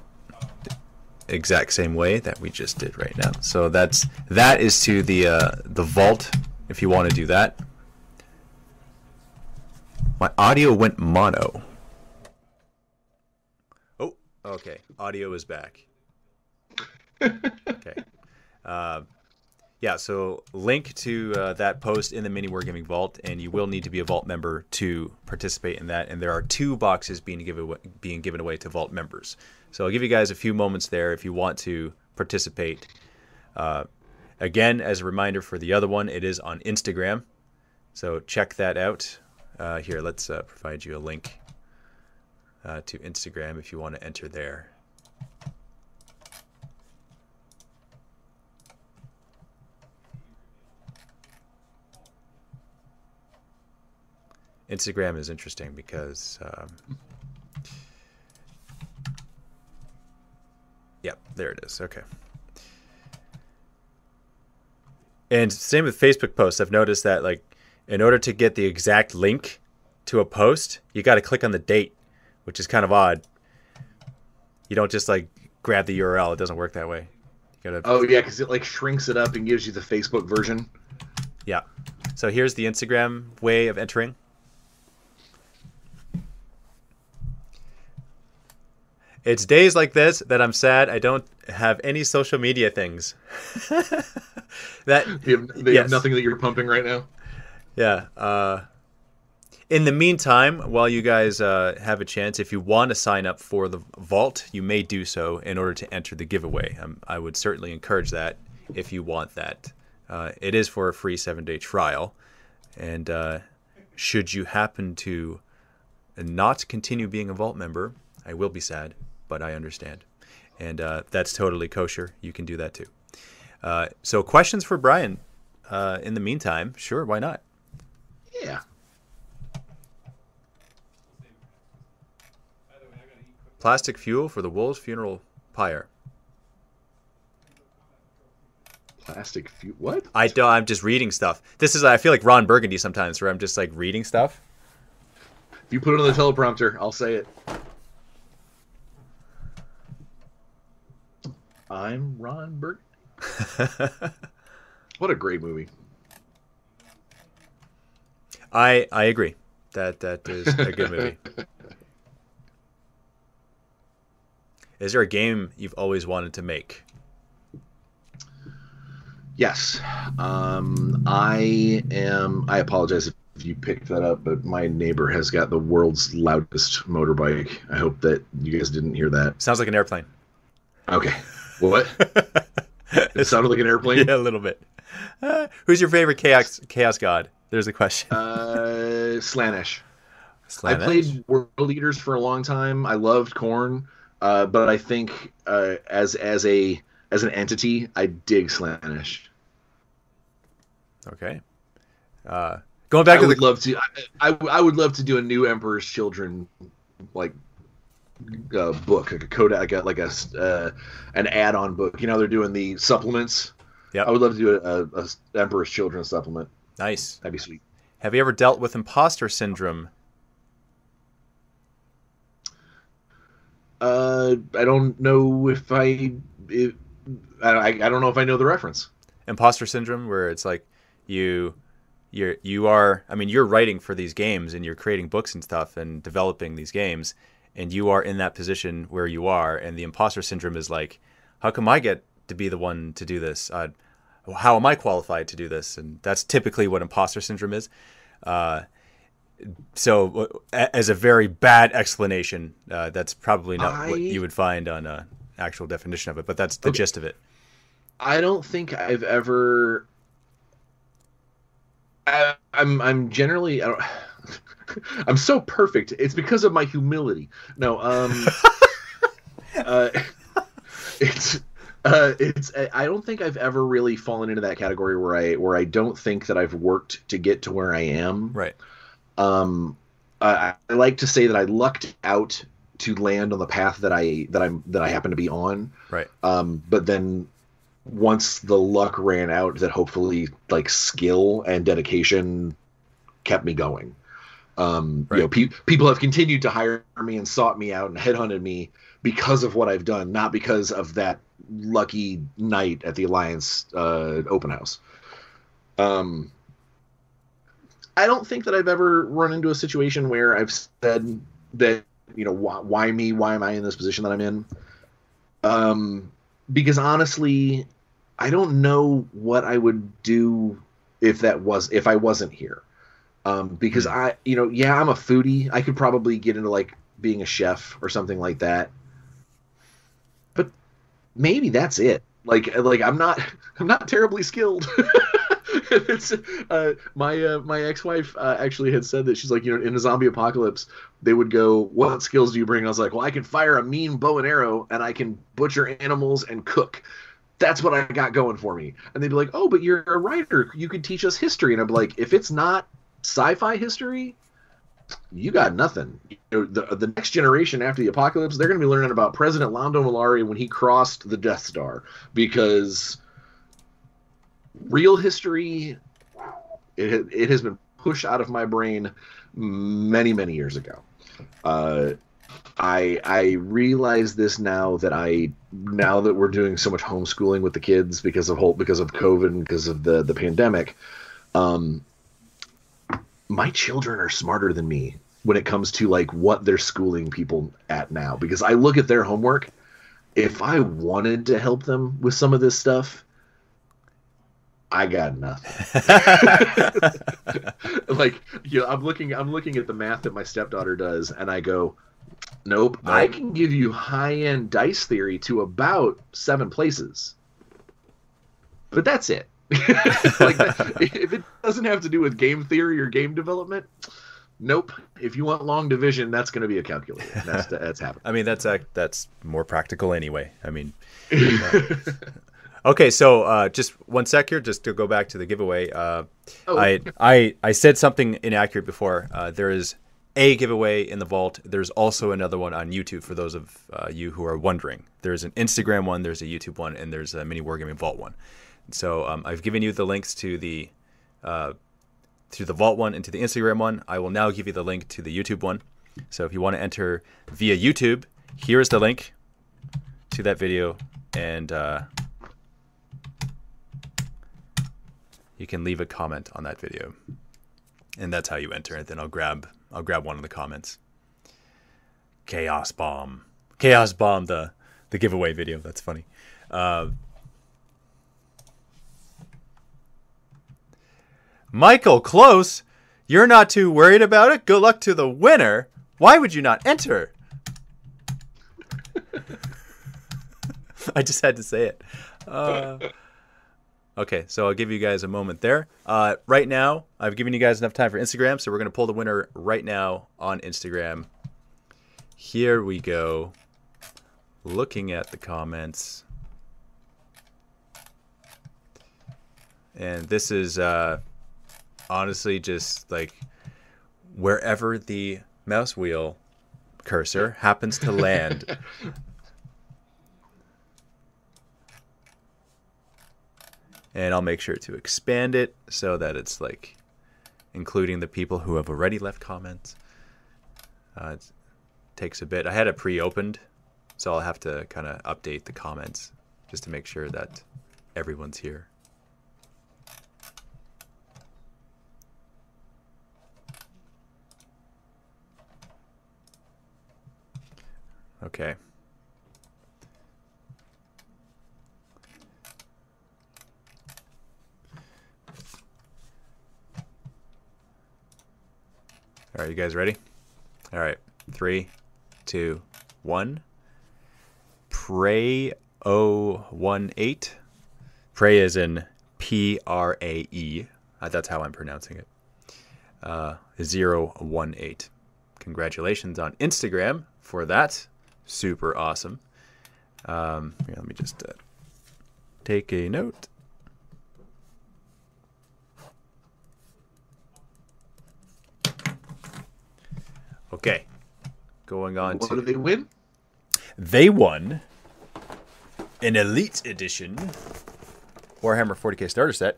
exact same way that we just did right now. So that's that is to the uh, the Vault if you want to do that. My audio went mono. Oh, okay. Audio is back. okay. Uh, yeah, so link to uh, that post in the Mini Wargaming Vault, and you will need to be a Vault member to participate in that. And there are two boxes being given away, being given away to Vault members. So I'll give you guys a few moments there if you want to participate. Uh, again, as a reminder for the other one, it is on Instagram, so check that out. Uh, here, let's uh, provide you a link uh, to Instagram if you want to enter there. Instagram is interesting because, um, yep, there it is. Okay. And same with Facebook posts. I've noticed that, like, in order to get the exact link to a post, you got to click on the date, which is kind of odd. You don't just like grab the URL. It doesn't work that way. You gotta. Oh yeah, because it like shrinks it up and gives you the Facebook version. Yeah. So here's the Instagram way of entering. It's days like this that I'm sad I don't have any social media things. that you have, they yes. have nothing that you're pumping right now. Yeah. Uh, in the meantime, while you guys uh, have a chance, if you want to sign up for the vault, you may do so in order to enter the giveaway. Um, I would certainly encourage that if you want that. Uh, it is for a free seven day trial, and uh, should you happen to not continue being a vault member, I will be sad but I understand. And uh, that's totally kosher. You can do that too. Uh, so, questions for Bryan uh, in the meantime? Sure, why not? Yeah. Plastic fuel for the Wolves funeral pyre. Plastic fuel. What? I don't, I'm just reading stuff. This is I feel like Ron Burgundy sometimes, where I'm just like reading stuff. If you put it on the teleprompter, I'll say it. I'm Ron Burgundy. what a great movie. I I agree. That that is a good movie. Is there a game you've always wanted to make? Yes. Um, I am. I apologize if you picked that up, but my neighbor has got the world's loudest motorbike. I hope that you guys didn't hear that. Sounds like an airplane. Okay. What? it sounded like an airplane. Yeah, a little bit. Uh, who's your favorite chaos chaos god? There's a question. Uh, Slaanesh. I played World Eaters for a long time. I loved Khorne, uh, but I think uh, as as a as an entity, I dig Slaanesh. Okay. Uh, going back I to would the love to. I, I, I would love to do a new Emperor's Children, like uh, book, like a code, like a like a uh, an add-on book. You know, they're doing the supplements. Yep. I would love to do a, a, a Emperor's Children supplement. nice. That'd be sweet. Have you ever dealt with imposter syndrome? Uh, I don't know if I, I, I don't know if I know the reference. Imposter syndrome, where it's like you, you're you are. I mean, you're writing for these games and you're creating books and stuff and developing these games, and you are in that position where you are, and the imposter syndrome is like, how come I get to be the one to do this? Uh, how am I qualified to do this? And that's typically what imposter syndrome is. Uh, so, as a very bad explanation, uh, that's probably not what you would find on an actual definition of it, but that's the Okay. gist of it. I don't think I've ever. I, I'm I'm generally I don't, I'm so perfect. It's because of my humility. No, um, uh, it's uh, it's I don't think I've ever really fallen into that category where I where I don't think that I've worked to get to where I am. Right. Um, I, I like to say that I lucked out to land on the path that I that I'm that I happen to be on. Right. Um, but then once the luck ran out, that hopefully like skill and dedication kept me going. Um, You know, pe- people have continued to hire me and sought me out and headhunted me because of what I've done, not because of that lucky night at the Alliance uh, open house. Um, I don't think that I've ever run into a situation where I've said that you know why, why me? Why am I in this position that I'm in? Um, because honestly, I don't know what I would do if that was if I wasn't here. Um, because I, you know, yeah, I'm a foodie. I could probably get into like being a chef or something like that. But maybe that's it. Like, like I'm not, I'm not terribly skilled. it's uh, my uh, my ex-wife uh, actually had said that she's like, you know, in a zombie apocalypse, they would go, "What skills do you bring?" And I was like, "Well, I can fire a mean bow and arrow, and I can butcher animals and cook." That's what I got going for me. And they'd be like, "Oh, but you're a writer. You could teach us history." And i'm like, "If it's not sci-fi history, you got nothing. You know, the the next generation after the apocalypse, they're going to be learning about President Lando Malari when he crossed the Death Star because real history it it has been pushed out of my brain many many years ago. Uh, I I realize this now that I now that we're doing so much homeschooling with the kids because of whole because of COVID and because of the the pandemic. Um, my children are smarter than me when it comes to like what they're schooling people at now because I look at their homework. If I wanted to help them with some of this stuff, I got nothing. like, you know, I'm looking I'm looking at the math that my stepdaughter does and I go, Nope, I can give you high-end dice theory to about 7 places. But that's it. like that, if it doesn't have to do with game theory or game development, nope. If you want long division, that's going to be a calculator. That's that's happening. I mean, that's that's more practical anyway. I mean, okay. So uh, just one sec here, just to go back to the giveaway. Uh, Oh. I I I said something inaccurate before. Uh, there is a giveaway in the vault. There's also another one on YouTube for those of uh, you who are wondering. There's an Instagram one, there's a YouTube one, and there's a mini wargaming vault one. So um, I've given you the links to the uh, to the vault one and to the Instagram one. I will now give you the link to the YouTube one. So if you want to enter via YouTube, here is the link to that video, and uh, you can leave a comment on that video, and that's how you enter it. Then I'll grab I'll grab one of the comments. Chaos bomb, chaos bomb the the giveaway video. That's funny. Uh, Michael Close, you're not too worried about it. Good luck to the winner. Why would you not enter? I just had to say it. Uh, okay, so I'll give you guys a moment there. Uh, right now, I've given you guys enough time for Instagram, so we're going to pull the winner right now on Instagram. Here we go. Looking at the comments. And this is uh, honestly just like wherever the mouse wheel cursor happens to land. and I'll make sure to expand it so that it's like including the people who have already left comments. Uh, it takes a bit. I had it pre-opened, so I'll have to kind of update the comments just to make sure that everyone's here. Okay. All right, you guys ready? All right, three, two, one. Pray O one eight. Pray is in P R A E. Uh, that's how I'm pronouncing it. Uh, zero one eight. Congratulations on Instagram for that. Super awesome. Um, here, let me just uh, take a note. Okay, going on What to did they win? they won an Elite Edition Warhammer 40k starter set,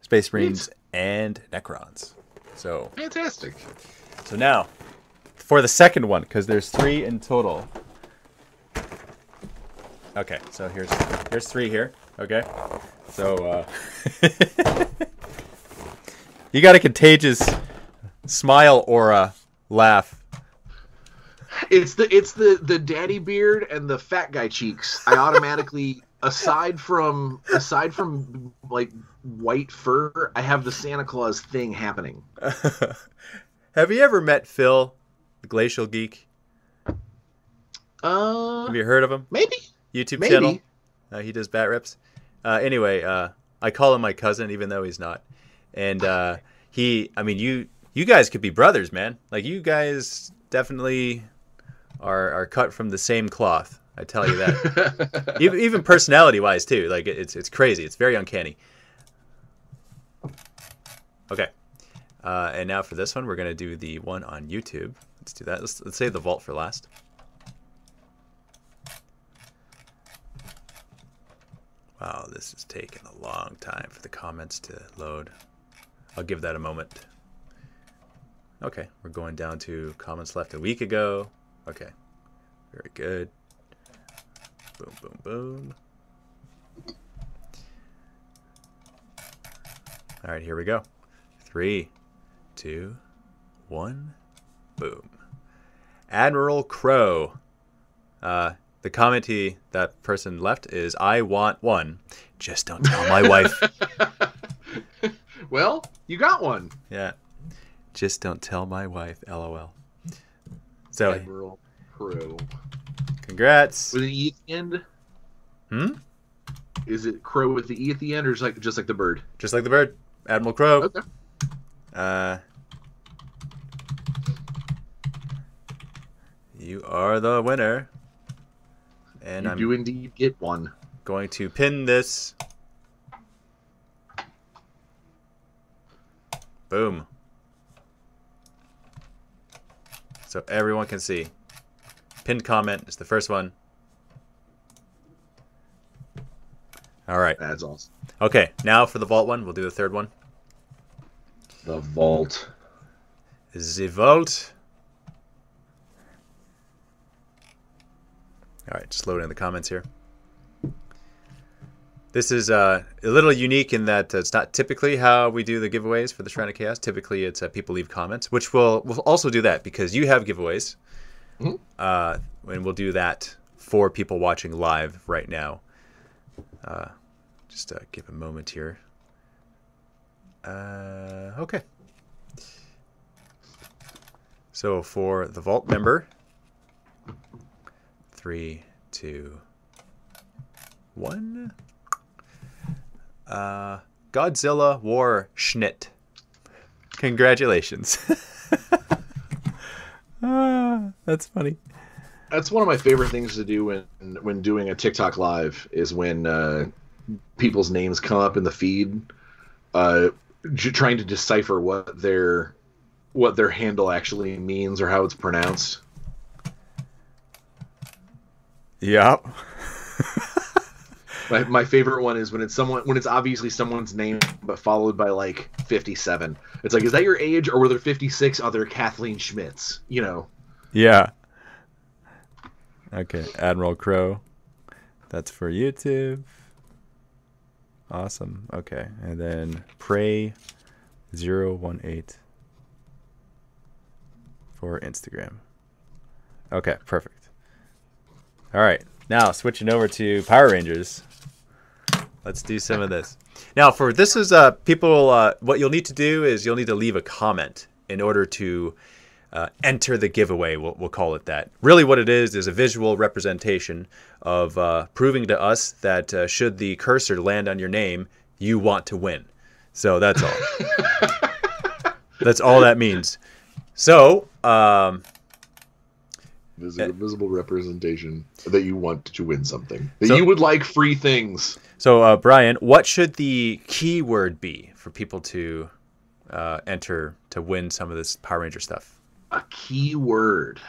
Space Marines and Necrons. So Fantastic. so now for the second one because there's three in total. Okay, so here's here's three here. Okay, so uh, you got a contagious smile aura laugh. It's the it's the the daddy beard and the fat guy cheeks. I automatically aside from aside from like white fur, I have the Santa Claus thing happening. Have you ever met Phil, the Glacial Geek? Uh, Have you heard of him? maybe. YouTube Maybe. channel. Uh, he does bat rips. Uh, anyway, uh, I call him my cousin, even though he's not. And uh, he, I mean, you, you guys could be brothers, man. Like you guys definitely are are cut from the same cloth. I tell you that. even, even personality wise too. Like it's it's crazy. It's very uncanny. Okay. Uh, and now for this one, we're gonna do the one on YouTube. Let's do that. Let's, let's save the vault for last. Wow, this is taking a long time for the comments to load. I'll give that a moment. Okay, we're going down to comments left a week ago. Okay, very good. Boom, boom, boom. All right, here we go. Three, two, one, boom. Admiral Crow. Uh, the comment he that person left is I want one. Just don't tell my wife. Well, you got one. Yeah. Just don't tell my wife. LOL. So, Admiral Crow. congrats. With an E at the end? Hmm? Is it crow with the E at the end, or just like just like the bird? Just like the bird. Admiral Crow. Okay. Uh, you are the winner. And you I'm do indeed get one. going to pin this. Boom. So everyone can see. Pinned comment is the first one. All right. That's awesome. Okay, now for the vault one, we'll do the third one. The vault. The vault. All right, just loading the comments here. This is uh, a little unique in that it's not typically how we do the giveaways for the Shrine of Chaos. Typically, it's uh, people leave comments, which we'll we'll also do that because you have giveaways, Mhm. uh, and we'll do that for people watching live right now. Uh, just uh, give a moment here. Uh, okay. So for the vault member, three, two, one. Uh, Godzilla War Schnitt. Congratulations. ah, that's funny. That's one of my favorite things to do when when doing a TikTok live is when uh, people's names come up in the feed, uh, j- trying to decipher what their what their handle actually means or how it's pronounced. Yep. My, my favorite one is when it's someone when it's obviously someone's name but followed by like 57. It's like is that your age or were there 56 other Kathleen Schmidts? You know. Yeah. Okay, Admiral Crow. That's for YouTube. Awesome. Okay, and then Prey 018 for Instagram. Okay, perfect. All right, now switching over to Power Rangers. Let's do some of this. Now, for this is uh people. Uh, what you'll need to do is you'll need to leave a comment in order to uh, enter the giveaway. We'll, we'll call it that. Really, what it is is a visual representation of uh, proving to us that uh, should the cursor land on your name, you want to win. So that's all. that's all that means. So, um, Visible, visible representation that you want to win something. That So- you would like free things. So uh, Bryan, what should the keyword be for people to uh, enter to win some of this Power Ranger stuff? A keyword.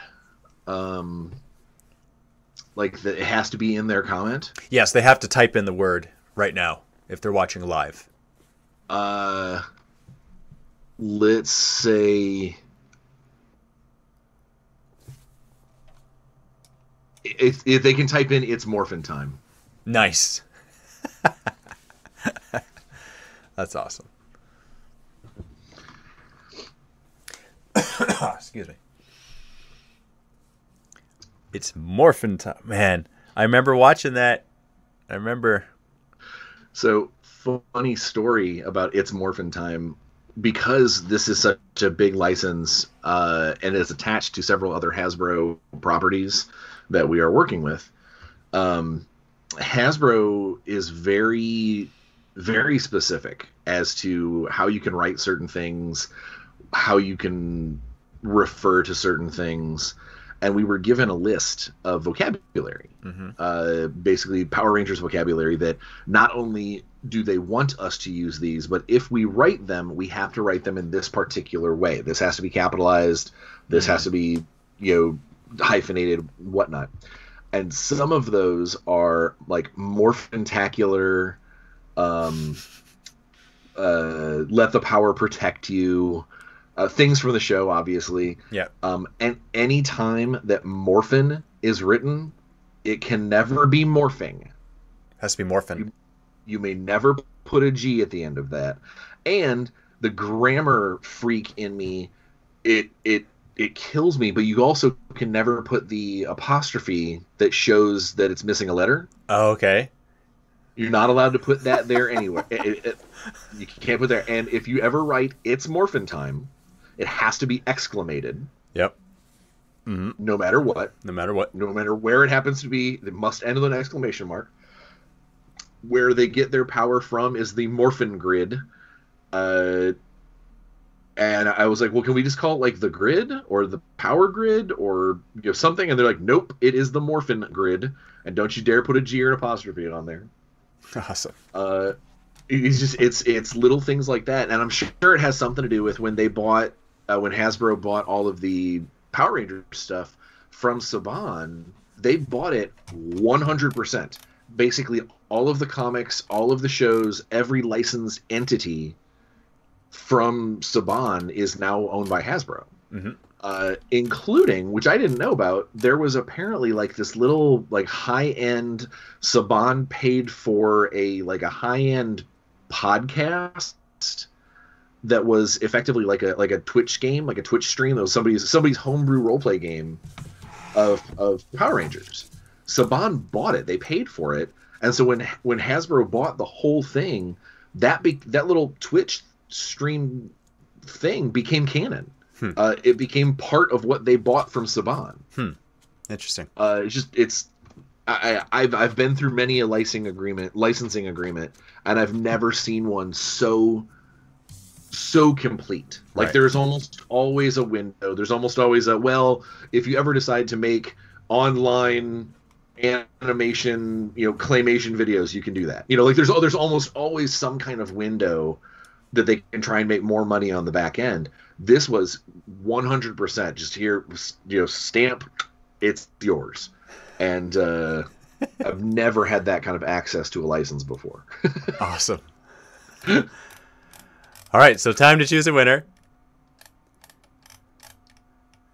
Um like that it has to be in their comment. Yes, they have to type in the word right now if they're watching live. Uh let's say if, if they can type in it's morphin time. Nice. That's awesome. Excuse me. It's morphin time. Man, I remember watching that. I remember. So funny story about it's morphin time because this is such a big license uh, and is attached to several other Hasbro properties that we are working with. Um, Hasbro is very, very specific as to how you can write certain things, how you can refer to certain things. And we were given a list of vocabulary, Mhm. uh, basically Power Rangers vocabulary that not only do they want us to use these, but if we write them, we have to write them in this particular way. This has to be capitalized. This has to be, you know, hyphenated, whatnot. And some of those are like morphentacular, um, uh, let the power protect you, uh, things from the show, obviously. Yeah. Um, and any time that morphin is written, it can never be morphing. Has to be morphin. You may never put a G at the end of that. And the grammar freak in me, it it it kills me. But you also can never put the apostrophe that shows that it's missing a letter. Oh, okay. You're not allowed to put that there anywhere. It- it- it- you can't put there. And if you ever write "It's Morphin Time," it has to be exclamated, Yep. hmm no matter what. No matter what. no matter where it happens to be, it must end with an exclamation mark. Where they get their power from is the Morphin Grid. Uh, and I was like, well, can we just call it like the grid or the power grid or you know something? And they're like, nope, it is the Morphin Grid, and don't you dare put a G or an apostrophe on there. Awesome. Uh, it's just it's it's little things like that, and I'm sure it has something to do with when they bought uh, when Hasbro bought all of the Power Ranger stuff from Saban, they bought it 100%. Basically, all of the comics, all of the shows, every licensed entity from Saban is now owned by Hasbro. Mm-hmm. Uh, including, which I didn't know about, there was apparently like this little like high end Saban paid for a like a high end podcast that was effectively like a like a Twitch game, like a Twitch stream. That was somebody's somebody's homebrew roleplay game of of Power Rangers. Saban bought it; they paid for it, and so when when Hasbro bought the whole thing, that be, that little Twitch stream thing became canon. Hmm. Uh, it became part of what they bought from Saban. Interesting. Uh, it's just it's I, I've I've been through many a licensing agreement licensing agreement, and I've never seen one so so complete. Like Right. there's almost always a window. There's almost always a well, if you ever decide to make online animation, you know, claymation videos, you can do that. You know, like there's there's almost always some kind of window that they can try and make more money on the back end. This was 100% just here, you know, stamp, it's yours. And uh, I've never had that kind of access to a license before. Awesome. All right, so time to choose a winner.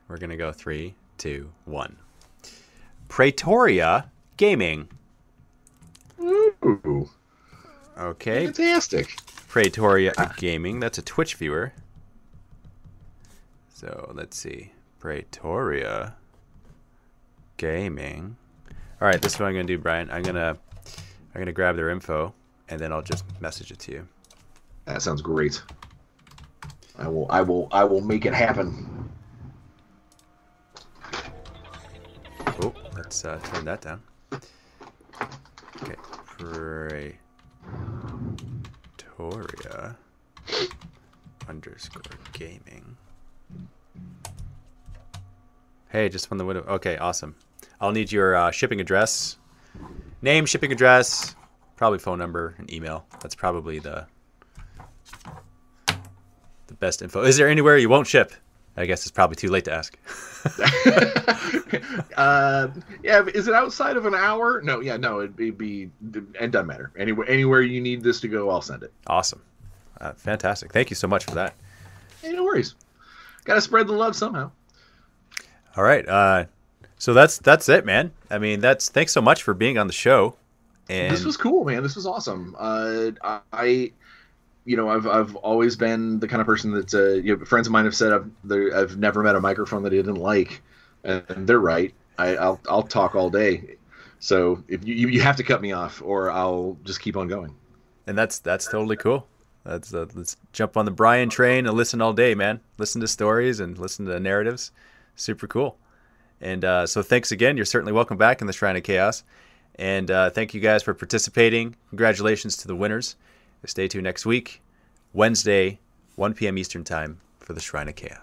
We're gonna go three, two, one. Pretoria Gaming. Ooh, Okay, fantastic. Pretoria Gaming. That's a Twitch viewer. So let's see. Pretoria Gaming. All right, this is what I'm gonna do, Bryan. I'm gonna I'm gonna grab their info and then I'll just message it to you. That sounds great. I will I will I will make it happen. Oh, let's uh, turn that down. Okay, Pretoria underscore gaming. Hey, just won the window. Okay, awesome. I'll need your uh, shipping address, name, shipping address, probably phone number and email. That's probably the the best info. Is there anywhere you won't ship? I guess it's probably too late to ask. uh, yeah, is it outside of an hour? No, yeah, no, it'd be, be it doesn't matter. Anywhere anywhere you need this to go, I'll send it. Awesome. Uh, fantastic. Thank you so much for that. Hey, no worries. Got to spread the love somehow. All right. Uh, so that's that's it, man. I mean, that's thanks so much for being on the show. And this was cool, man. This was awesome. Uh, I, you know, I've I've always been the kind of person that uh, you know, friends of mine have said I've I've never met a microphone that I didn't like, and they're right. I, I'll I'll talk all day. So if you you have to cut me off, or I'll just keep on going. and that's that's totally cool. That's uh, let's jump on the Bryan train and listen all day, man. Listen to stories and listen to narratives. Super cool. And uh, so thanks again. You're certainly welcome back in the Shrine of Chaos. And uh, thank you guys for participating. Congratulations to the winners. Stay tuned next week, Wednesday, 1 p.m. Eastern Time for the Shrine of Chaos.